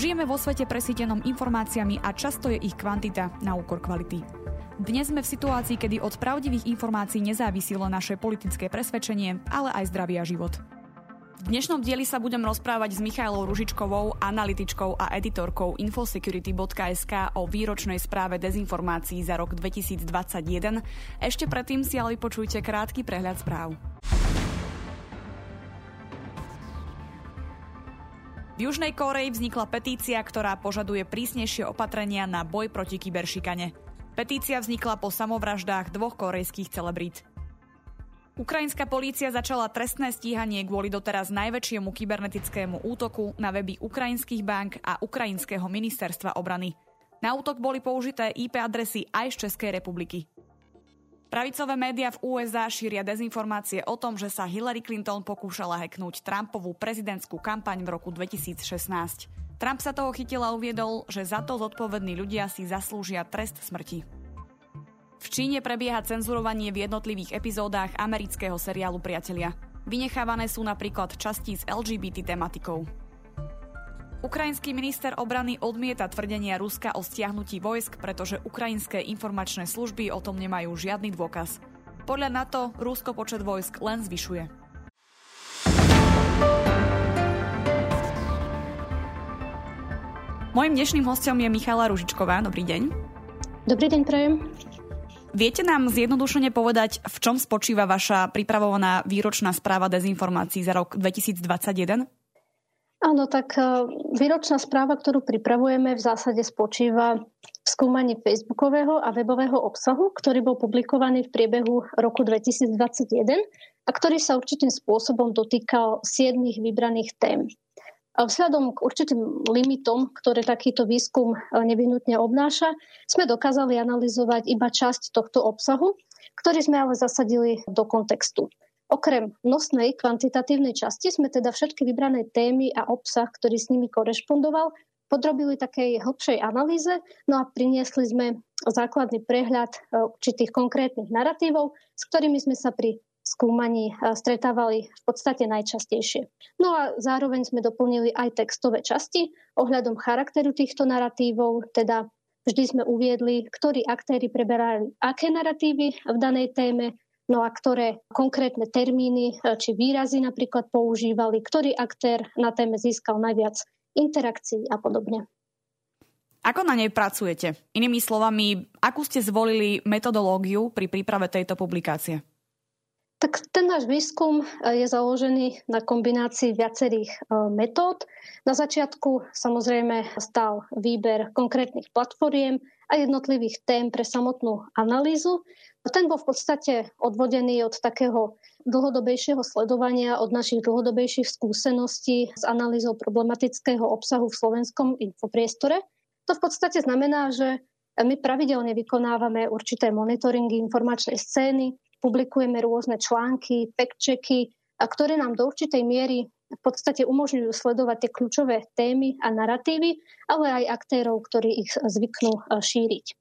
Žijeme vo svete presítenom informáciami a často je ich kvantita na úkor kvality. Dnes sme v situácii, kedy od pravdivých informácií nezávisilo naše politické presvedčenie, ale aj zdravý a život. V dnešnom dieli sa budem rozprávať s Michailou Ružičkovou, analytičkou a editorkou infosecurity.sk o výročnej správe dezinformácií za rok 2021. Ešte predtým si ale vypočujte krátky prehľad správ. V Južnej Koreji vznikla petícia, ktorá požaduje prísnejšie opatrenia na boj proti kyberšikane. Petícia vznikla po samovraždách dvoch korejských celebrít. Ukrajinská polícia začala trestné stíhanie kvôli doteraz najväčšiemu kybernetickému útoku na weby ukrajinských bank a ukrajinského ministerstva obrany. Na útok boli použité IP adresy aj z Českej republiky. Pravicové médiá v USA šíria dezinformácie o tom, že sa Hillary Clinton pokúšala hacknúť Trumpovú prezidentskú kampaň v roku 2016. Trump sa toho chytil a uviedol, že za to zodpovední ľudia si zaslúžia trest smrti. V Číne prebieha cenzurovanie v jednotlivých epizódach amerického seriálu Priatelia. Vynechávané sú napríklad časti s LGBT tematikou. Ukrajinský minister obrany odmieta tvrdenia Ruska o stiahnutí vojsk, pretože ukrajinské informačné služby o tom nemajú žiadny dôkaz. Podľa NATO Rusko počet vojsk len zvyšuje. Mojím dnešným hostom je Michala Ružičková. Dobrý deň. Dobrý deň, prajem. Viete nám zjednodušene povedať, v čom spočíva vaša pripravovaná výročná správa dezinformácií za rok 2021? Áno, tak e, výročná správa, ktorú pripravujeme, v zásade spočíva v skúmaní facebookového a webového obsahu, ktorý bol publikovaný v priebehu roku 2021 a ktorý sa určitým spôsobom dotýkal siedmých vybraných tém. Vzhľadom k určitým limitom, ktoré takýto výskum e, nevyhnutne obnáša, sme dokázali analyzovať iba časť tohto obsahu, ktorý sme ale zasadili do kontextu. Okrem nosnej kvantitatívnej časti sme teda všetky vybrané témy a obsah, ktorý s nimi korešpondoval, podrobili takej hlbšej analýze, no a priniesli sme základný prehľad e, určitých konkrétnych narratívov, s ktorými sme sa pri skúmaní e, stretávali v podstate najčastejšie. No a zároveň sme doplnili aj textové časti ohľadom charakteru týchto narratívov, teda vždy sme uviedli, ktorí aktéry preberali aké narratívy v danej téme, No a ktoré konkrétne termíny e, či výrazy napríklad používali, ktorý aktér na téme získal najviac interakcií a podobne. Ako na nej pracujete? Inými slovami, akú ste zvolili metodológiu pri príprave tejto publikácie? Tak ten náš výskum e, je založený na kombinácii viacerých e, metód. Na začiatku samozrejme stal výber konkrétnych platformiem a jednotlivých tém pre samotnú analýzu. Ten bol v podstate odvodený od takého dlhodobejšieho sledovania, od našich dlhodobejších skúseností s analýzou problematického obsahu v slovenskom infopriestore. To v podstate znamená, že my pravidelne vykonávame určité monitoringy informačnej scény, publikujeme rôzne články, fact-checky, ktoré nám do určitej miery v podstate umožňujú sledovať tie kľúčové témy a narratívy, ale aj aktérov, ktorí ich zvyknú e, šíriť.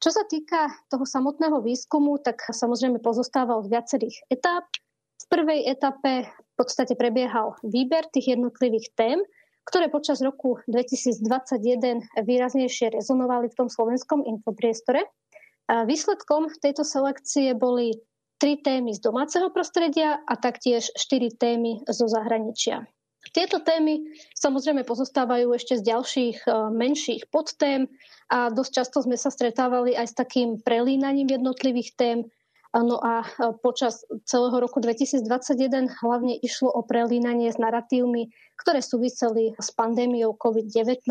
Čo sa týka toho samotného výskumu, tak samozrejme pozostáva od viacerých etáp. V prvej etape v podstate prebiehal výber tých jednotlivých tém, ktoré počas roku 2021 výraznejšie rezonovali v tom slovenskom infopriestore. Výsledkom tejto selekcie boli tri témy z domáceho prostredia a taktiež štyri témy zo zahraničia. Tieto témy samozrejme pozostávajú ešte z ďalších e, menších podtém a dosť často sme sa stretávali aj s takým prelínaním jednotlivých tém. No a e, počas celého roku 2021 hlavne išlo o prelínanie s narratívmi, ktoré súviseli s pandémiou COVID-19.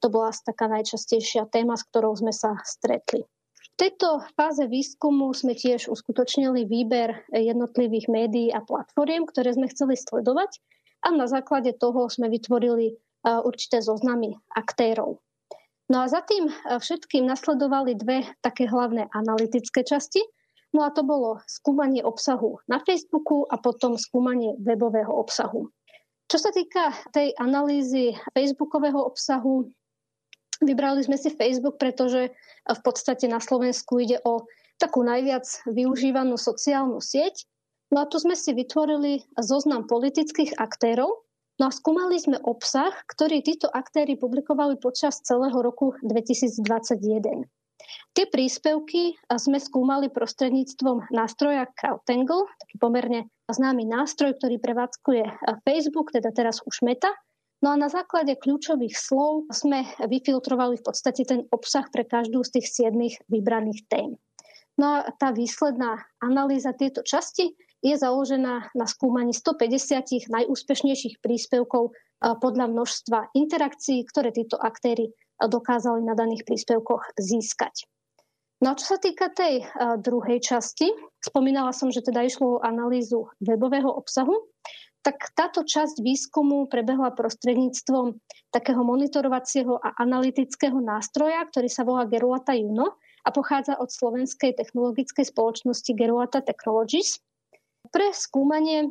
To bola taká najčastejšia téma, s ktorou sme sa stretli. V tejto fáze výskumu sme tiež uskutočnili výber jednotlivých médií a platformiem, ktoré sme chceli sledovať a na základe toho sme vytvorili e, určité zoznamy aktérov. No a za tým e, všetkým nasledovali dve také hlavné analytické časti. No a to bolo skúmanie obsahu na Facebooku a potom skúmanie webového obsahu. Čo sa týka tej analýzy facebookového obsahu, vybrali sme si Facebook, pretože v podstate na Slovensku ide o takú najviac využívanú sociálnu sieť, No a tu sme si vytvorili zoznam politických aktérov, No a skúmali sme obsah, ktorý títo aktéry publikovali počas celého roku 2021. Tie príspevky sme skúmali prostredníctvom nástroja CrowdTangle, taký pomerne známy nástroj, ktorý prevádzkuje Facebook, teda teraz už Meta. No a na základe kľúčových slov sme vyfiltrovali v podstate ten obsah pre každú z tých siedmých vybraných tém. No a tá výsledná analýza tieto časti je založená na skúmaní 150 najúspešnejších príspevkov podľa množstva interakcií, ktoré títo aktéry dokázali na daných príspevkoch získať. No a čo sa týka tej druhej časti, spomínala som, že teda išlo o analýzu webového obsahu, tak táto časť výskumu prebehla prostredníctvom takého monitorovacieho a analytického nástroja, ktorý sa volá Geruata Juno a pochádza od slovenskej technologickej spoločnosti Geruata Technologies. Pre skúmanie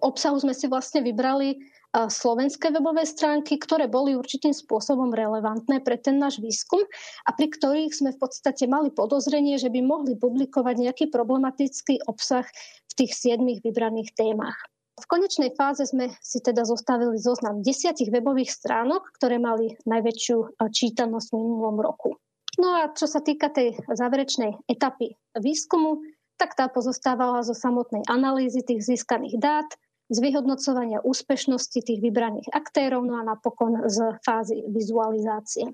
obsahu sme si vlastne vybrali slovenské webové stránky, ktoré boli určitým spôsobom relevantné pre ten náš výskum a pri ktorých sme v podstate mali podozrenie, že by mohli publikovať nejaký problematický obsah v tých siedmých vybraných témach. V konečnej fáze sme si teda zostavili zoznam desiatich webových stránok, ktoré mali najväčšiu čítanosť v minulom roku. No a čo sa týka tej záverečnej etapy výskumu, tak tá pozostávala zo samotnej analýzy tých získaných dát, z vyhodnocovania úspešnosti tých vybraných aktérov, no a napokon z fázy vizualizácie.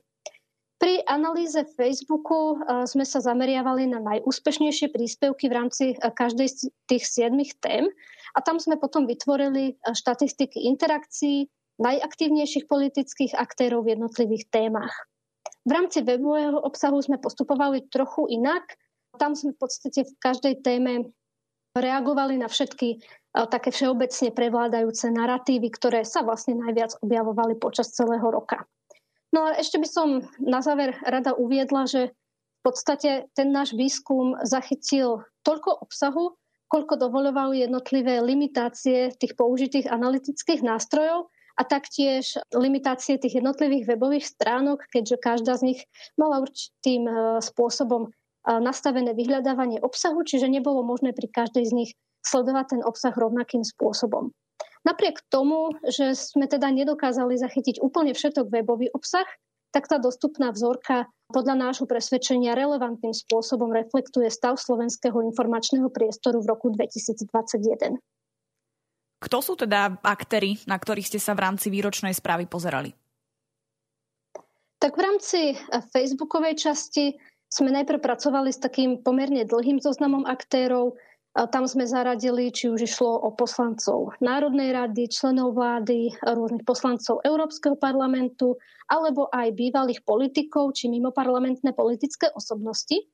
Pri analýze Facebooku e, sme sa zameriavali na najúspešnejšie príspevky v rámci e, každej z tých siedmých tém a tam sme potom vytvorili e, štatistiky interakcií najaktívnejších politických aktérov v jednotlivých témach. V rámci webového obsahu sme postupovali trochu inak. Tam sme v podstate v každej téme reagovali na všetky e, také všeobecne prevládajúce narratívy, ktoré sa vlastne najviac objavovali počas celého roka. No a ešte by som na záver rada uviedla, že v podstate ten náš výskum zachytil toľko obsahu, koľko dovoľovali jednotlivé limitácie tých použitých analytických nástrojov a taktiež limitácie tých jednotlivých webových stránok, keďže každá z nich mala určitým e, spôsobom nastavené vyhľadávanie obsahu, čiže nebolo možné pri každej z nich sledovať ten obsah rovnakým spôsobom. Napriek tomu, že sme teda nedokázali zachytiť úplne všetok webový obsah, tak tá dostupná vzorka podľa nášho presvedčenia relevantným spôsobom reflektuje stav slovenského informačného priestoru v roku 2021. Kto sú teda aktéry, na ktorých ste sa v rámci výročnej správy pozerali? Tak v rámci facebookovej časti sme najprv pracovali s takým pomerne dlhým zoznamom aktérov. A tam sme zaradili, či už išlo o poslancov Národnej rady, členov vlády, rôznych poslancov Európskeho parlamentu, alebo aj bývalých politikov či mimoparlamentné politické osobnosti.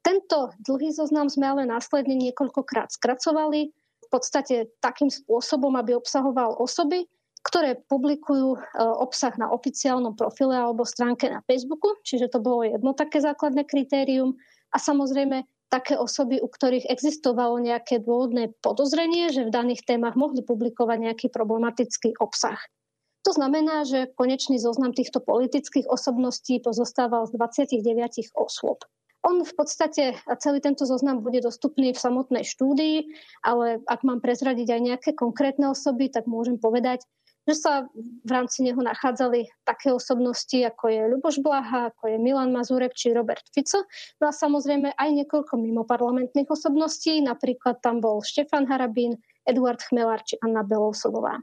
Tento dlhý zoznam sme ale následne niekoľkokrát skracovali, v podstate takým spôsobom, aby obsahoval osoby, ktoré publikujú e, obsah na oficiálnom profile alebo stránke na Facebooku, čiže to bolo jedno také základné kritérium. A samozrejme také osoby, u ktorých existovalo nejaké dôvodné podozrenie, že v daných témach mohli publikovať nejaký problematický obsah. To znamená, že konečný zoznam týchto politických osobností pozostával z 29 osôb. On v podstate, celý tento zoznam bude dostupný v samotnej štúdii, ale ak mám prezradiť aj nejaké konkrétne osoby, tak môžem povedať, že sa v rámci neho nachádzali také osobnosti, ako je Ľuboš Blaha, ako je Milan Mazurek či Robert Fico. No a samozrejme aj niekoľko mimoparlamentných osobností, napríklad tam bol Štefan Harabín, Eduard Chmelar či Anna Belousovová.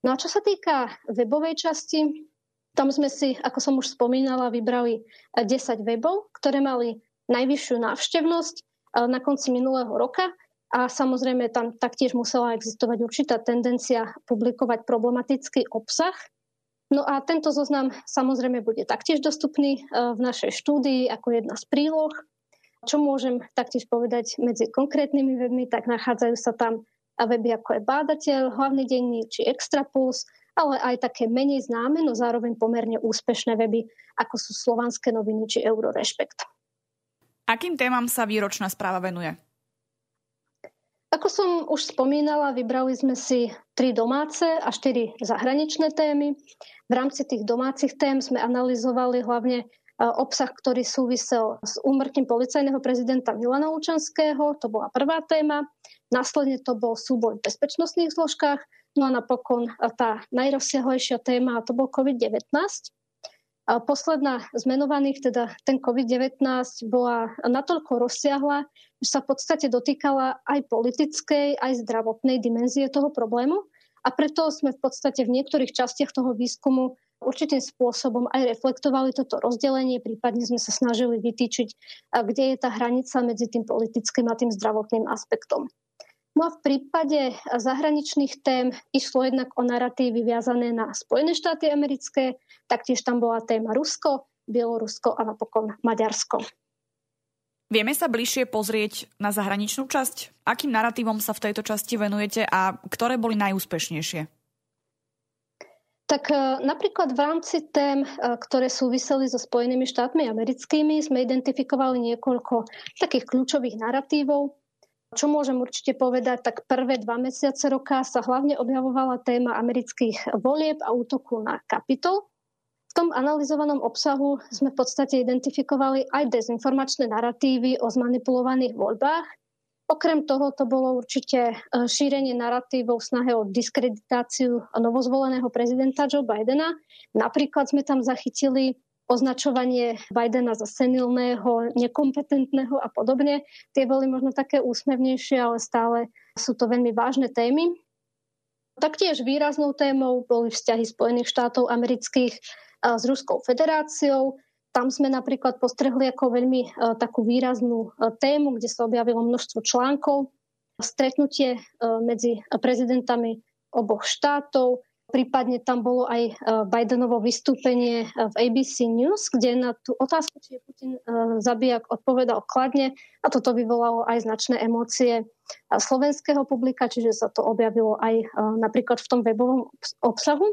No a čo sa týka webovej časti, tam sme si, ako som už spomínala, vybrali 10 webov, ktoré mali najvyššiu návštevnosť eh, na konci minulého roka a samozrejme tam taktiež musela existovať určitá tendencia publikovať problematický obsah. No a tento zoznam samozrejme bude taktiež dostupný e, v našej štúdii ako jedna z príloh. Čo môžem taktiež povedať medzi konkrétnymi webmi, tak nachádzajú sa tam weby ako je Bádateľ, Hlavný denník či Extrapuls, ale aj také menej známe, no zároveň pomerne úspešné weby, ako sú Slovanské noviny či Eurorešpekt. Akým témam sa výročná správa venuje? Ako som už spomínala, vybrali sme si tri domáce a štyri zahraničné témy. V rámci tých domácich tém sme analyzovali hlavne e, obsah, ktorý súvisel s úmrtím policajného prezidenta Milana Lučanského, to bola prvá téma. Následne to bol súboj v bezpečnostných zložkách, No a napokon tá najrozsiahlejšia téma, to bol COVID-19. Posledná z menovaných, teda ten COVID-19, bola natoľko rozsiahla, že sa v podstate dotýkala aj politickej, aj zdravotnej dimenzie toho problému. A preto sme v podstate v niektorých častiach toho výskumu určitým spôsobom aj reflektovali toto rozdelenie, prípadne sme sa snažili vytýčiť, kde je tá hranica medzi tým politickým a tým zdravotným aspektom. No a v prípade zahraničných tém išlo jednak o narratívy viazané na Spojené štáty americké, taktiež tam bola téma Rusko, Bielorusko a napokon Maďarsko. Vieme sa bližšie pozrieť na zahraničnú časť? Akým narratívom sa v tejto časti venujete a ktoré boli najúspešnejšie? Tak e, napríklad v rámci tém, e, ktoré súviseli so Spojenými štátmi americkými, sme identifikovali niekoľko takých kľúčových narratívov. Čo môžem určite povedať, tak prvé dva mesiace roka sa hlavne objavovala téma amerických volieb a útoku na Kapitol. V tom analyzovanom obsahu sme v podstate identifikovali aj dezinformačné narratívy o zmanipulovaných voľbách. Okrem toho to bolo určite e, šírenie narratívov v snahe o diskreditáciu novozvoleného prezidenta Joe Bidena. Napríklad sme tam zachytili označovanie Bidena za senilného, nekompetentného a podobne. Tie boli možno také úsmevnejšie, ale stále sú to veľmi vážne témy. Taktiež výraznou témou boli vzťahy Spojených štátov amerických s Ruskou federáciou. Tam sme napríklad postrehli ako veľmi takú výraznú tému, kde sa objavilo množstvo článkov. Stretnutie medzi prezidentami oboch štátov, Prípadne tam bolo aj e, Bidenovo vystúpenie e, v ABC News, kde na tú otázku, či je Putin e, zabijak, odpovedal kladne a toto vyvolalo aj značné emócie slovenského publika, čiže sa to objavilo aj napríklad v tom webovom obsahu.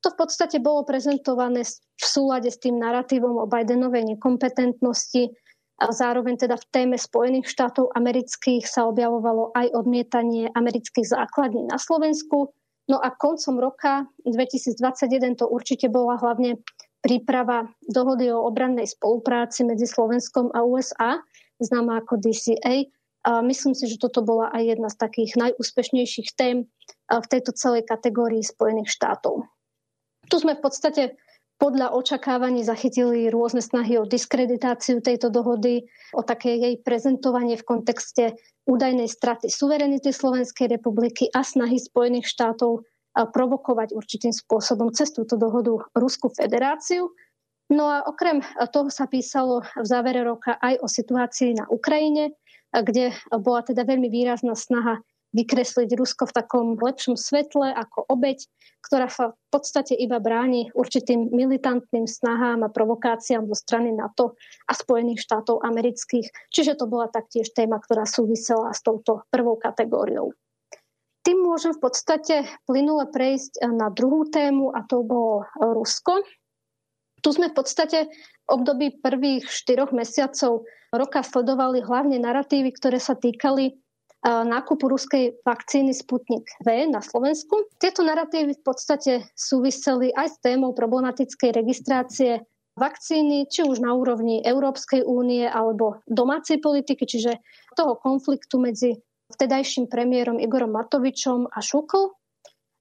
To v podstate bolo prezentované v súlade s tým narratívom o Bidenovej nekompetentnosti. A zároveň teda v téme Spojených štátov amerických sa objavovalo aj odmietanie amerických základní na Slovensku No a koncom roka 2021 to určite bola hlavne príprava dohody o obrannej spolupráci medzi Slovenskom a USA, známa ako DCA. A myslím si, že toto bola aj jedna z takých najúspešnejších tém v tejto celej kategórii Spojených štátov. Tu sme v podstate podľa očakávaní zachytili rôzne snahy o diskreditáciu tejto dohody, o také jej prezentovanie v kontexte údajnej straty suverenity Slovenskej republiky a snahy Spojených štátov provokovať určitým spôsobom cez túto dohodu Rusku federáciu. No a okrem toho sa písalo v závere roka aj o situácii na Ukrajine, kde bola teda veľmi výrazná snaha vykresliť Rusko v takom lepšom svetle ako obeď, ktorá sa v podstate iba bráni určitým militantným snahám a provokáciám zo strany NATO a Spojených štátov amerických. Čiže to bola taktiež téma, ktorá súvisela s touto prvou kategóriou. Tým môžem v podstate plynule prejsť na druhú tému a to bolo Rusko. Tu sme v podstate v období prvých štyroch mesiacov roka sledovali hlavne narratívy, ktoré sa týkali nákupu ruskej vakcíny Sputnik V na Slovensku. Tieto narratívy v podstate súviseli aj s témou problematickej registrácie vakcíny, či už na úrovni Európskej únie alebo domácej politiky, čiže toho konfliktu medzi vtedajším premiérom Igorom Matovičom a Šukl.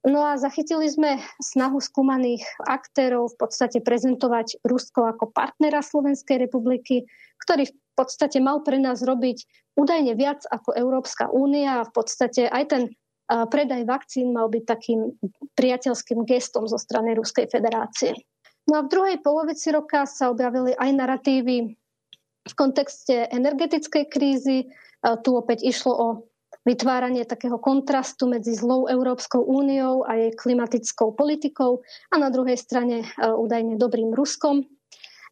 No a zachytili sme snahu skúmaných aktérov v podstate prezentovať Rusko ako partnera Slovenskej republiky, ktorý v podstate mal pre nás robiť údajne viac ako Európska únia a v podstate aj ten predaj vakcín mal byť takým priateľským gestom zo strany Ruskej federácie. No a v druhej polovici roka sa objavili aj narratívy v kontexte energetickej krízy. Tu opäť išlo o vytváranie takého kontrastu medzi zlou Európskou úniou a jej klimatickou politikou a na druhej strane údajne dobrým Ruskom,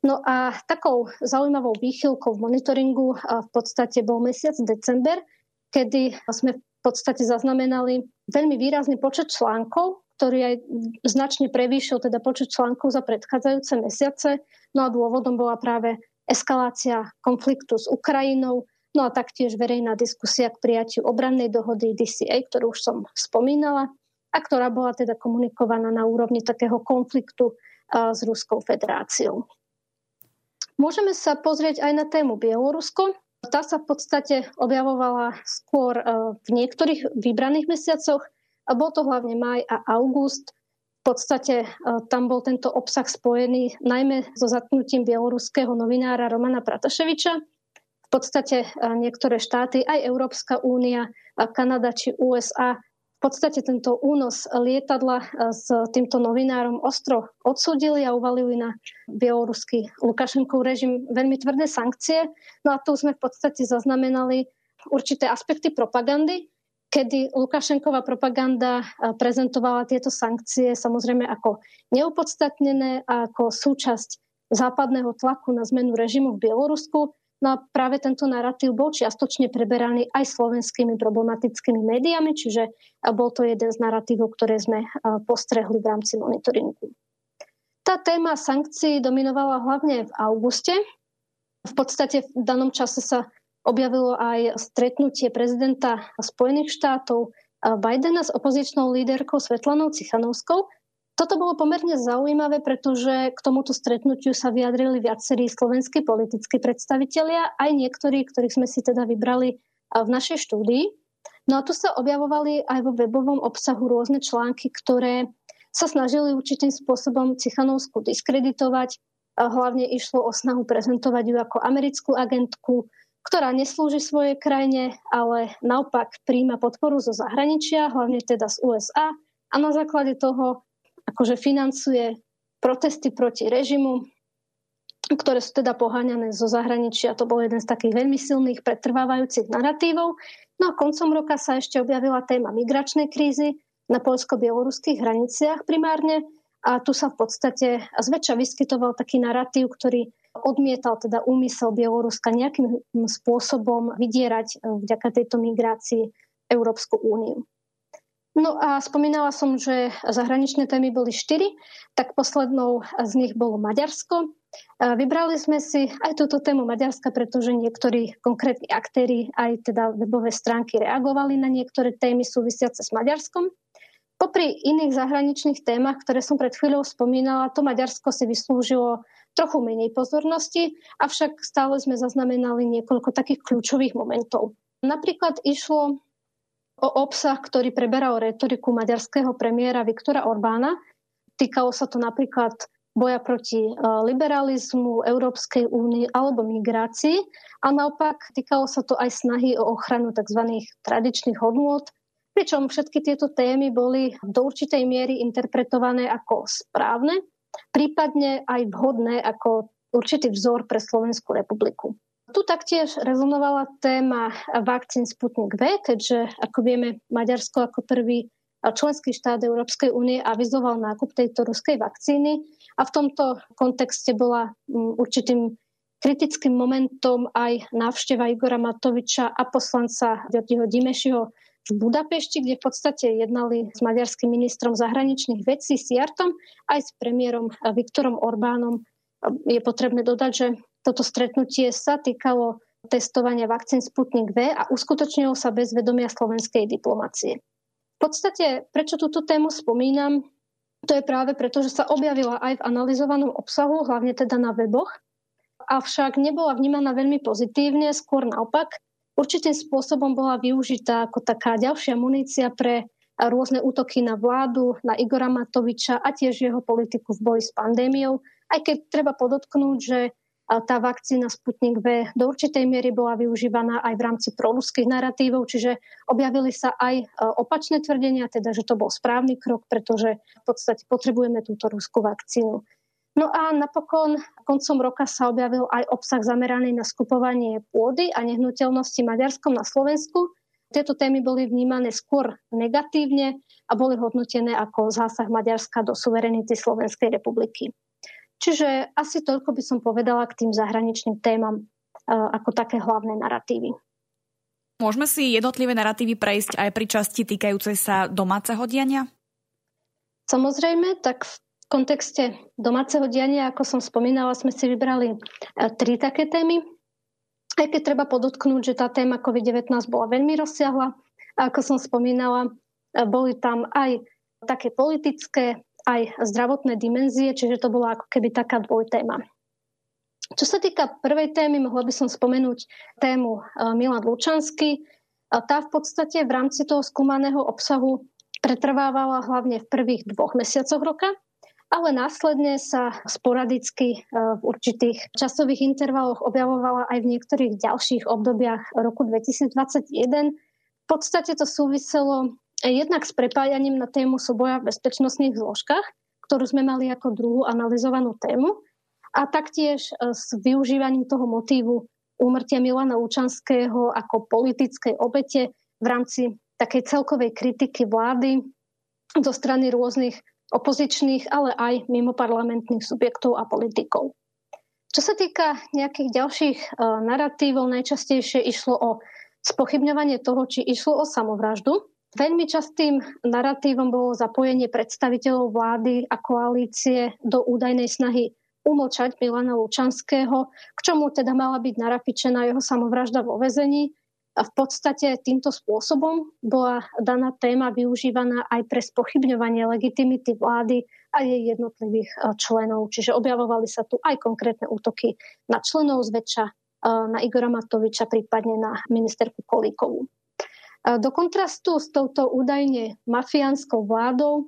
No a takou zaujímavou výchylkou v monitoringu v podstate bol mesiac december, kedy sme v podstate zaznamenali veľmi výrazný počet článkov, ktorý aj značne prevýšil teda počet článkov za predchádzajúce mesiace. No a dôvodom bola práve eskalácia konfliktu s Ukrajinou, no a taktiež verejná diskusia k prijatiu obrannej dohody DCA, ktorú už som spomínala, a ktorá bola teda komunikovaná na úrovni takého konfliktu s Ruskou federáciou. Môžeme sa pozrieť aj na tému Bielorusko. Tá sa v podstate objavovala skôr e, v niektorých vybraných mesiacoch A bol to hlavne maj a august. V podstate e, tam bol tento obsah spojený najmä so zatknutím bieloruského novinára Romana Prataševiča. V podstate e, niektoré štáty, aj Európska únia, Kanada či USA v podstate tento únos lietadla e, s týmto novinárom ostro odsúdili a uvalili na bieloruský Lukašenkov režim veľmi tvrdé sankcie. No a tu sme v podstate zaznamenali určité aspekty propagandy, kedy Lukašenková propaganda prezentovala tieto sankcie samozrejme ako neopodstatnené a ako súčasť západného tlaku na zmenu režimu v Bielorusku. No a práve tento narratív bol čiastočne preberaný aj slovenskými problematickými médiami, čiže eh, bol to jeden z narratívov, ktoré sme eh, postrehli v rámci monitoringu. Tá téma sankcií dominovala hlavne v auguste. V podstate v danom čase sa objavilo aj stretnutie prezidenta Spojených štátov Bidena s opozičnou líderkou Svetlanou Cichanovskou. Toto bolo pomerne zaujímavé, pretože k tomuto stretnutiu sa vyjadrili viacerí slovenskí politickí predstavitelia, aj niektorí, ktorých sme si teda vybrali v našej štúdii. No a tu sa objavovali aj vo webovom obsahu rôzne články, ktoré sa snažili určitým spôsobom Cichanovsku diskreditovať. Hlavne išlo o snahu prezentovať ju ako americkú agentku, ktorá neslúži svojej krajine, ale naopak príjma podporu zo zahraničia, hlavne teda z USA a na základe toho akože financuje protesty proti režimu, ktoré sú teda poháňané zo zahraničia. To bol jeden z takých veľmi silných pretrvávajúcich narratívov. No a koncom roka sa ešte objavila téma migračnej krízy na poľsko-bieloruských hraniciach primárne. A tu sa v podstate zväčša vyskytoval taký narratív, ktorý odmietal teda úmysel Bieloruska nejakým spôsobom vydierať e, vďaka tejto migrácii Európsku úniu. No a spomínala som, že zahraničné témy boli štyri, tak poslednou z nich bolo Maďarsko. Vybrali sme si aj túto tému Maďarska, pretože niektorí konkrétni aktéry, aj teda webové stránky reagovali na niektoré témy súvisiace s Maďarskom. Popri iných zahraničných témach, ktoré som pred chvíľou spomínala, to Maďarsko si vyslúžilo trochu menej pozornosti, avšak stále sme zaznamenali niekoľko takých kľúčových momentov. Napríklad išlo o obsah, ktorý preberal retoriku maďarského premiéra Viktora Orbána. Týkalo sa to napríklad boja proti e, liberalizmu, Európskej únii alebo migrácii a naopak týkalo sa to aj snahy o ochranu tzv. tradičných hodnôt, pričom všetky tieto témy boli do určitej miery interpretované ako správne prípadne aj vhodné ako určitý vzor pre Slovenskú republiku. Tu taktiež rezonovala téma vakcín Sputnik V, keďže, ako vieme, Maďarsko ako prvý členský štát Európskej únie avizoval nákup tejto ruskej vakcíny a v tomto kontexte bola mm, určitým kritickým momentom aj návšteva Igora Matoviča a poslanca Ďordiho Dimešiho v Budapešti, kde v podstate jednali s maďarským ministrom zahraničných vecí Siartom aj s premiérom Viktorom Orbánom. Je potrebné dodať, že toto stretnutie sa týkalo testovania vakcín Sputnik V a uskutočnilo sa bez vedomia slovenskej diplomacie. V podstate, prečo túto tému spomínam, to je práve preto, že sa objavila aj v analyzovanom obsahu, hlavne teda na weboch, avšak nebola vnímaná veľmi pozitívne, skôr naopak – určitým spôsobom bola využitá ako taká ďalšia munícia pre rôzne útoky na vládu, na Igora Matoviča a tiež jeho politiku v boji s pandémiou. Aj keď treba podotknúť, že tá vakcína Sputnik V do určitej miery bola využívaná aj v rámci proruských narratívov, čiže objavili sa aj opačné tvrdenia, teda že to bol správny krok, pretože v podstate potrebujeme túto ruskú vakcínu. No a napokon koncom roka sa objavil aj obsah zameraný na skupovanie pôdy a nehnuteľnosti Maďarskom na Slovensku. Tieto témy boli vnímané skôr negatívne a boli hodnotené ako zásah Maďarska do suverenity Slovenskej republiky. Čiže asi toľko by som povedala k tým zahraničným témam e, ako také hlavné narratívy. Môžeme si jednotlivé narratívy prejsť aj pri časti týkajúcej sa domáceho diania? Samozrejme, tak v kontexte domáceho diania, ako som spomínala, sme si vybrali e, tri také témy. Aj keď treba podotknúť, že tá téma COVID-19 bola veľmi rozsiahla. A ako som spomínala, e, boli tam aj také politické, aj zdravotné dimenzie, čiže to bola ako keby taká dvojtéma. Čo sa týka prvej témy, mohla by som spomenúť tému e, Milan Lučanský. Tá v podstate v rámci toho skúmaného obsahu pretrvávala hlavne v prvých dvoch mesiacoch roka, ale následne sa sporadicky e, v určitých časových intervaloch objavovala aj v niektorých ďalších obdobiach roku 2021. V podstate to súviselo jednak s prepájaním na tému súboja v bezpečnostných zložkách, ktorú sme mali ako druhú analyzovanú tému, a taktiež e, s využívaním toho motívu úmrtia Milana Lučanského ako politickej obete v rámci takej celkovej kritiky vlády zo strany rôznych opozičných, ale aj mimoparlamentných subjektov a politikov. Čo sa týka nejakých ďalších uh, narratívov, najčastejšie išlo o spochybňovanie toho, či išlo o samovraždu. Veľmi častým narratívom bolo zapojenie predstaviteľov vlády a koalície do údajnej snahy umlčať Milana Lučanského, k čomu teda mala byť narapičená jeho samovražda vo vezení a v podstate týmto spôsobom bola daná téma využívaná aj pre spochybňovanie legitimity vlády a jej jednotlivých e, členov. Čiže objavovali sa tu aj konkrétne útoky na členov zväčša, e, na Igora Matoviča, prípadne na ministerku Kolíkovú. Do kontrastu s touto údajne mafiánskou vládou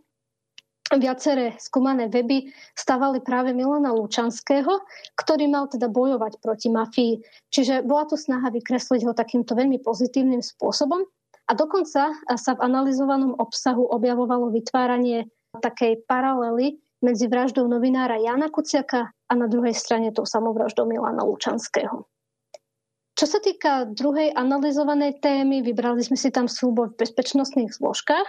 viaceré skúmané weby stavali práve Milana Lučanského, ktorý mal teda bojovať proti mafii. Čiže bola tu snaha vykresliť ho takýmto veľmi pozitívnym spôsobom. A dokonca sa v analyzovanom obsahu objavovalo vytváranie takej paralely medzi vraždou novinára Jana Kuciaka a na druhej strane tou samovraždou Milana Lučanského. Čo sa týka druhej analyzovanej témy, vybrali sme si tam súboj v bezpečnostných zložkách.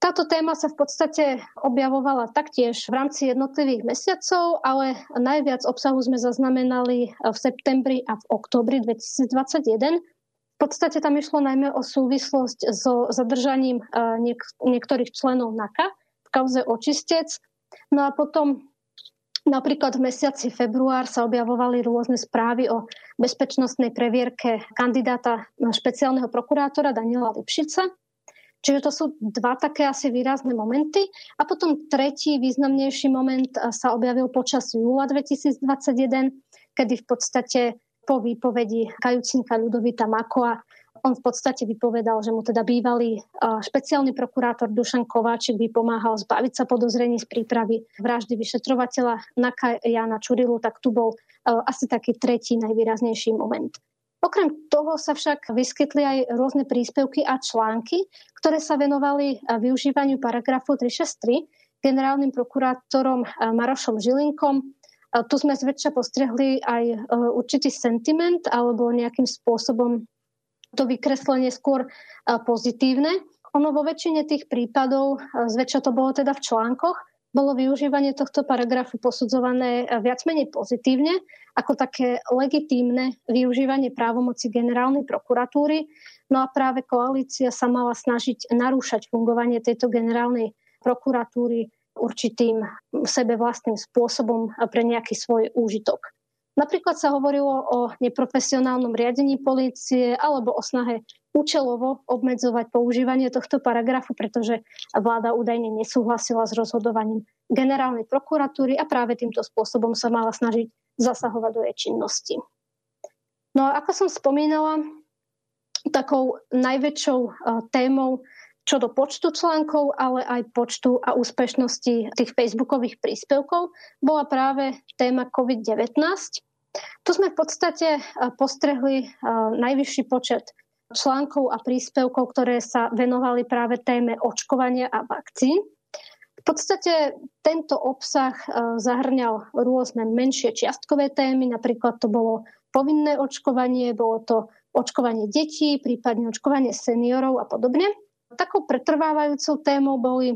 Táto téma sa v podstate objavovala taktiež v rámci jednotlivých mesiacov, ale najviac obsahu sme zaznamenali v septembri a v oktobri 2021. V podstate tam išlo najmä o súvislosť so zadržaním eh, niek- niektorých členov NAKA v kauze očistec. No a potom Napríklad v mesiaci február sa objavovali rôzne správy o bezpečnostnej previerke kandidáta na špeciálneho prokurátora Daniela Lipšica. Čiže to sú dva také asi výrazné momenty. A potom tretí významnejší moment sa objavil počas júla 2021, kedy v podstate po výpovedi kajúcinka Ľudovita Makoa on v podstate vypovedal, že mu teda bývalý špeciálny prokurátor Dušan Kováčik vypomáhal zbaviť sa podozrení z prípravy vraždy vyšetrovateľa Naka Jana Čurilu, tak tu bol asi taký tretí najvýraznejší moment. Okrem toho sa však vyskytli aj rôzne príspevky a články, ktoré sa venovali využívaniu paragrafu 363 generálnym prokurátorom Marošom Žilinkom. Tu sme zväčša postrehli aj určitý sentiment alebo nejakým spôsobom to vykreslenie skôr e, pozitívne. Ono vo väčšine tých prípadov, e, zväčša to bolo teda v článkoch, bolo využívanie tohto paragrafu posudzované viac menej pozitívne, ako také legitímne využívanie právomoci generálnej prokuratúry. No a práve koalícia sa mala snažiť narúšať fungovanie tejto generálnej prokuratúry určitým sebe vlastným spôsobom pre nejaký svoj úžitok. Napríklad sa hovorilo o neprofesionálnom riadení polície alebo o snahe účelovo obmedzovať používanie tohto paragrafu, pretože vláda údajne nesúhlasila s rozhodovaním generálnej prokuratúry a práve týmto spôsobom sa mala snažiť zasahovať do jej činnosti. No a ako som spomínala, takou najväčšou e, témou čo do počtu článkov, ale aj počtu a úspešnosti tých facebookových príspevkov bola práve téma COVID-19. Tu sme v podstate e, postrehli e, najvyšší počet článkov a príspevkov, ktoré sa venovali práve téme očkovania a vakcín. V podstate tento obsah e, zahrňal rôzne menšie čiastkové témy, napríklad to bolo povinné očkovanie, bolo to očkovanie detí, prípadne očkovanie seniorov a podobne. Takou pretrvávajúcou témou boli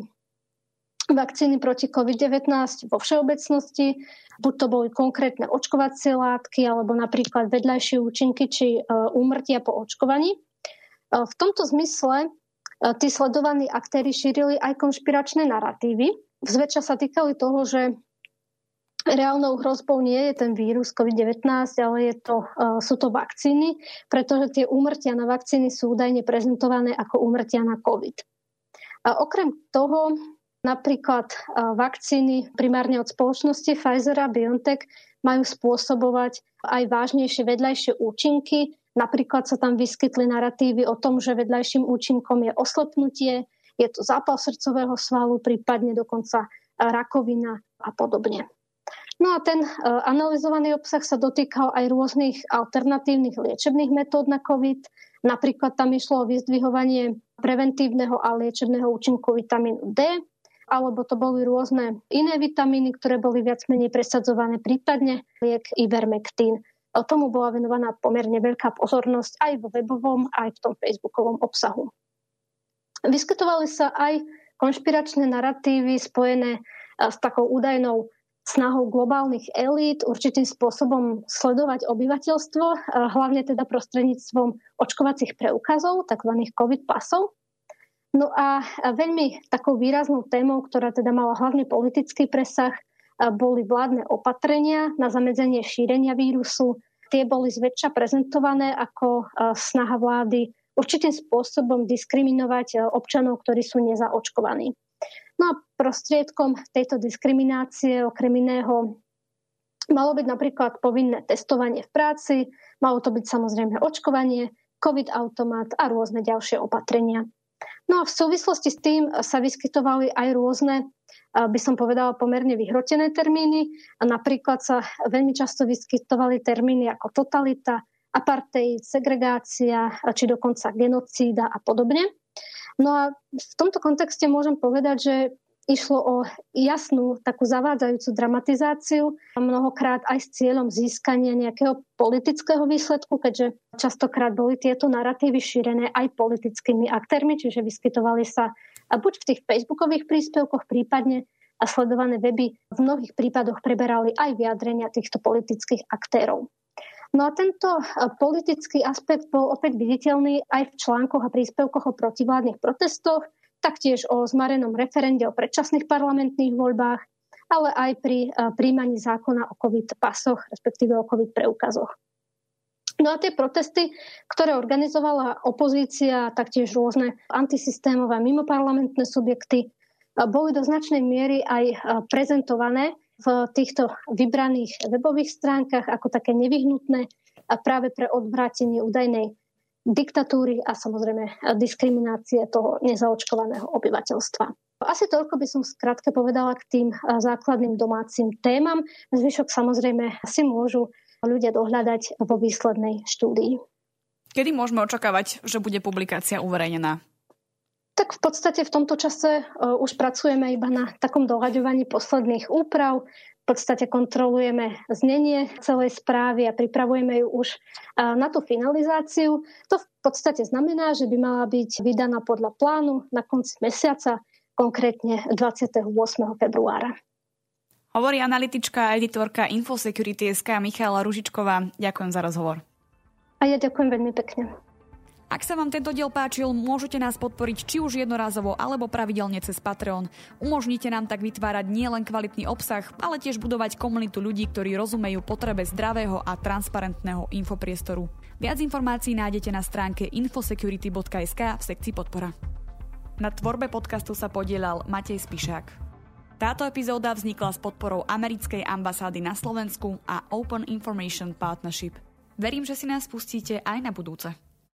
vakcíny proti COVID-19 vo všeobecnosti, buď to boli konkrétne očkovacie látky, alebo napríklad vedľajšie účinky či e, úmrtia po očkovaní. E, v tomto zmysle e, tí sledovaní aktéry šírili aj konšpiračné narratívy. Zväčša sa týkali toho, že reálnou hrozbou nie je ten vírus COVID-19, ale je to, sú to vakcíny, pretože tie úmrtia na vakcíny sú údajne prezentované ako úmrtia na COVID. A okrem toho Napríklad vakcíny primárne od spoločnosti Pfizer a BioNTech majú spôsobovať aj vážnejšie vedľajšie účinky. Napríklad sa tam vyskytli narratívy o tom, že vedľajším účinkom je oslepnutie, je to zápal srdcového svalu, prípadne dokonca rakovina a podobne. No a ten analyzovaný obsah sa dotýkal aj rôznych alternatívnych liečebných metód na COVID. Napríklad tam išlo o vyzdvihovanie preventívneho a liečebného účinku vitamínu D, alebo to boli rôzne iné vitamíny, ktoré boli viac menej presadzované, prípadne liek Ivermectin. Tomu bola venovaná pomerne veľká pozornosť aj vo webovom, aj v tom facebookovom obsahu. Vyskytovali sa aj konšpiračné narratívy spojené s takou údajnou snahou globálnych elít určitým spôsobom sledovať obyvateľstvo, hlavne teda prostredníctvom očkovacích preukazov, tzv. COVID pasov. No a veľmi takou výraznou témou, ktorá teda mala hlavne politický presah, boli vládne opatrenia na zamedzenie šírenia vírusu. Tie boli zväčša prezentované ako snaha vlády určitým spôsobom diskriminovať občanov, ktorí sú nezaočkovaní. No a prostriedkom tejto diskriminácie okrem iného malo byť napríklad povinné testovanie v práci, malo to byť samozrejme očkovanie, COVID-automat a rôzne ďalšie opatrenia. No a v súvislosti s tým sa vyskytovali aj rôzne, by som povedala, pomerne vyhrotené termíny. Napríklad sa veľmi často vyskytovali termíny ako totalita, apartheid, segregácia, či dokonca genocída a podobne. No a v tomto kontexte môžem povedať, že Išlo o jasnú takú zavádzajúcu dramatizáciu, mnohokrát aj s cieľom získania nejakého politického výsledku, keďže častokrát boli tieto narratívy šírené aj politickými aktérmi, čiže vyskytovali sa buď v tých facebookových príspevkoch, prípadne a sledované weby v mnohých prípadoch preberali aj vyjadrenia týchto politických aktérov. No a tento politický aspekt bol opäť viditeľný aj v článkoch a príspevkoch o protivládnych protestoch, taktiež o zmarenom referende o predčasných parlamentných voľbách, ale aj pri eh, príjmaní zákona o COVID pasoch, respektíve o COVID preukazoch. No a tie protesty, ktoré organizovala opozícia, taktiež rôzne antisystémové mimoparlamentné subjekty, eh, boli do značnej miery aj eh, prezentované v týchto vybraných webových stránkach ako také nevyhnutné práve pre odvrátenie údajnej diktatúry a samozrejme diskriminácie toho nezaočkovaného obyvateľstva. Asi toľko by som skrátke povedala k tým základným domácim témam. Zvyšok samozrejme si môžu ľudia dohľadať vo výslednej štúdii. Kedy môžeme očakávať, že bude publikácia uverejnená? Tak v podstate v tomto čase už pracujeme iba na takom dohľadovaní posledných úprav podstate kontrolujeme znenie celej správy a pripravujeme ju už na tú finalizáciu. To v podstate znamená, že by mala byť vydaná podľa plánu na konci mesiaca, konkrétne 28. februára. Hovorí analytička a editorka Infosecurity.sk Michála Ružičková. Ďakujem za rozhovor. A ja ďakujem veľmi pekne. Ak sa vám tento diel páčil, môžete nás podporiť či už jednorazovo alebo pravidelne cez Patreon. Umožnite nám tak vytvárať nielen kvalitný obsah, ale tiež budovať komunitu ľudí, ktorí rozumejú potrebe zdravého a transparentného infopriestoru. Viac informácií nájdete na stránke infosecurity.sk v sekcii podpora. Na tvorbe podcastu sa podielal Matej Spišák. Táto epizóda vznikla s podporou americkej ambasády na Slovensku a Open Information Partnership. Verím, že si nás pustíte aj na budúce.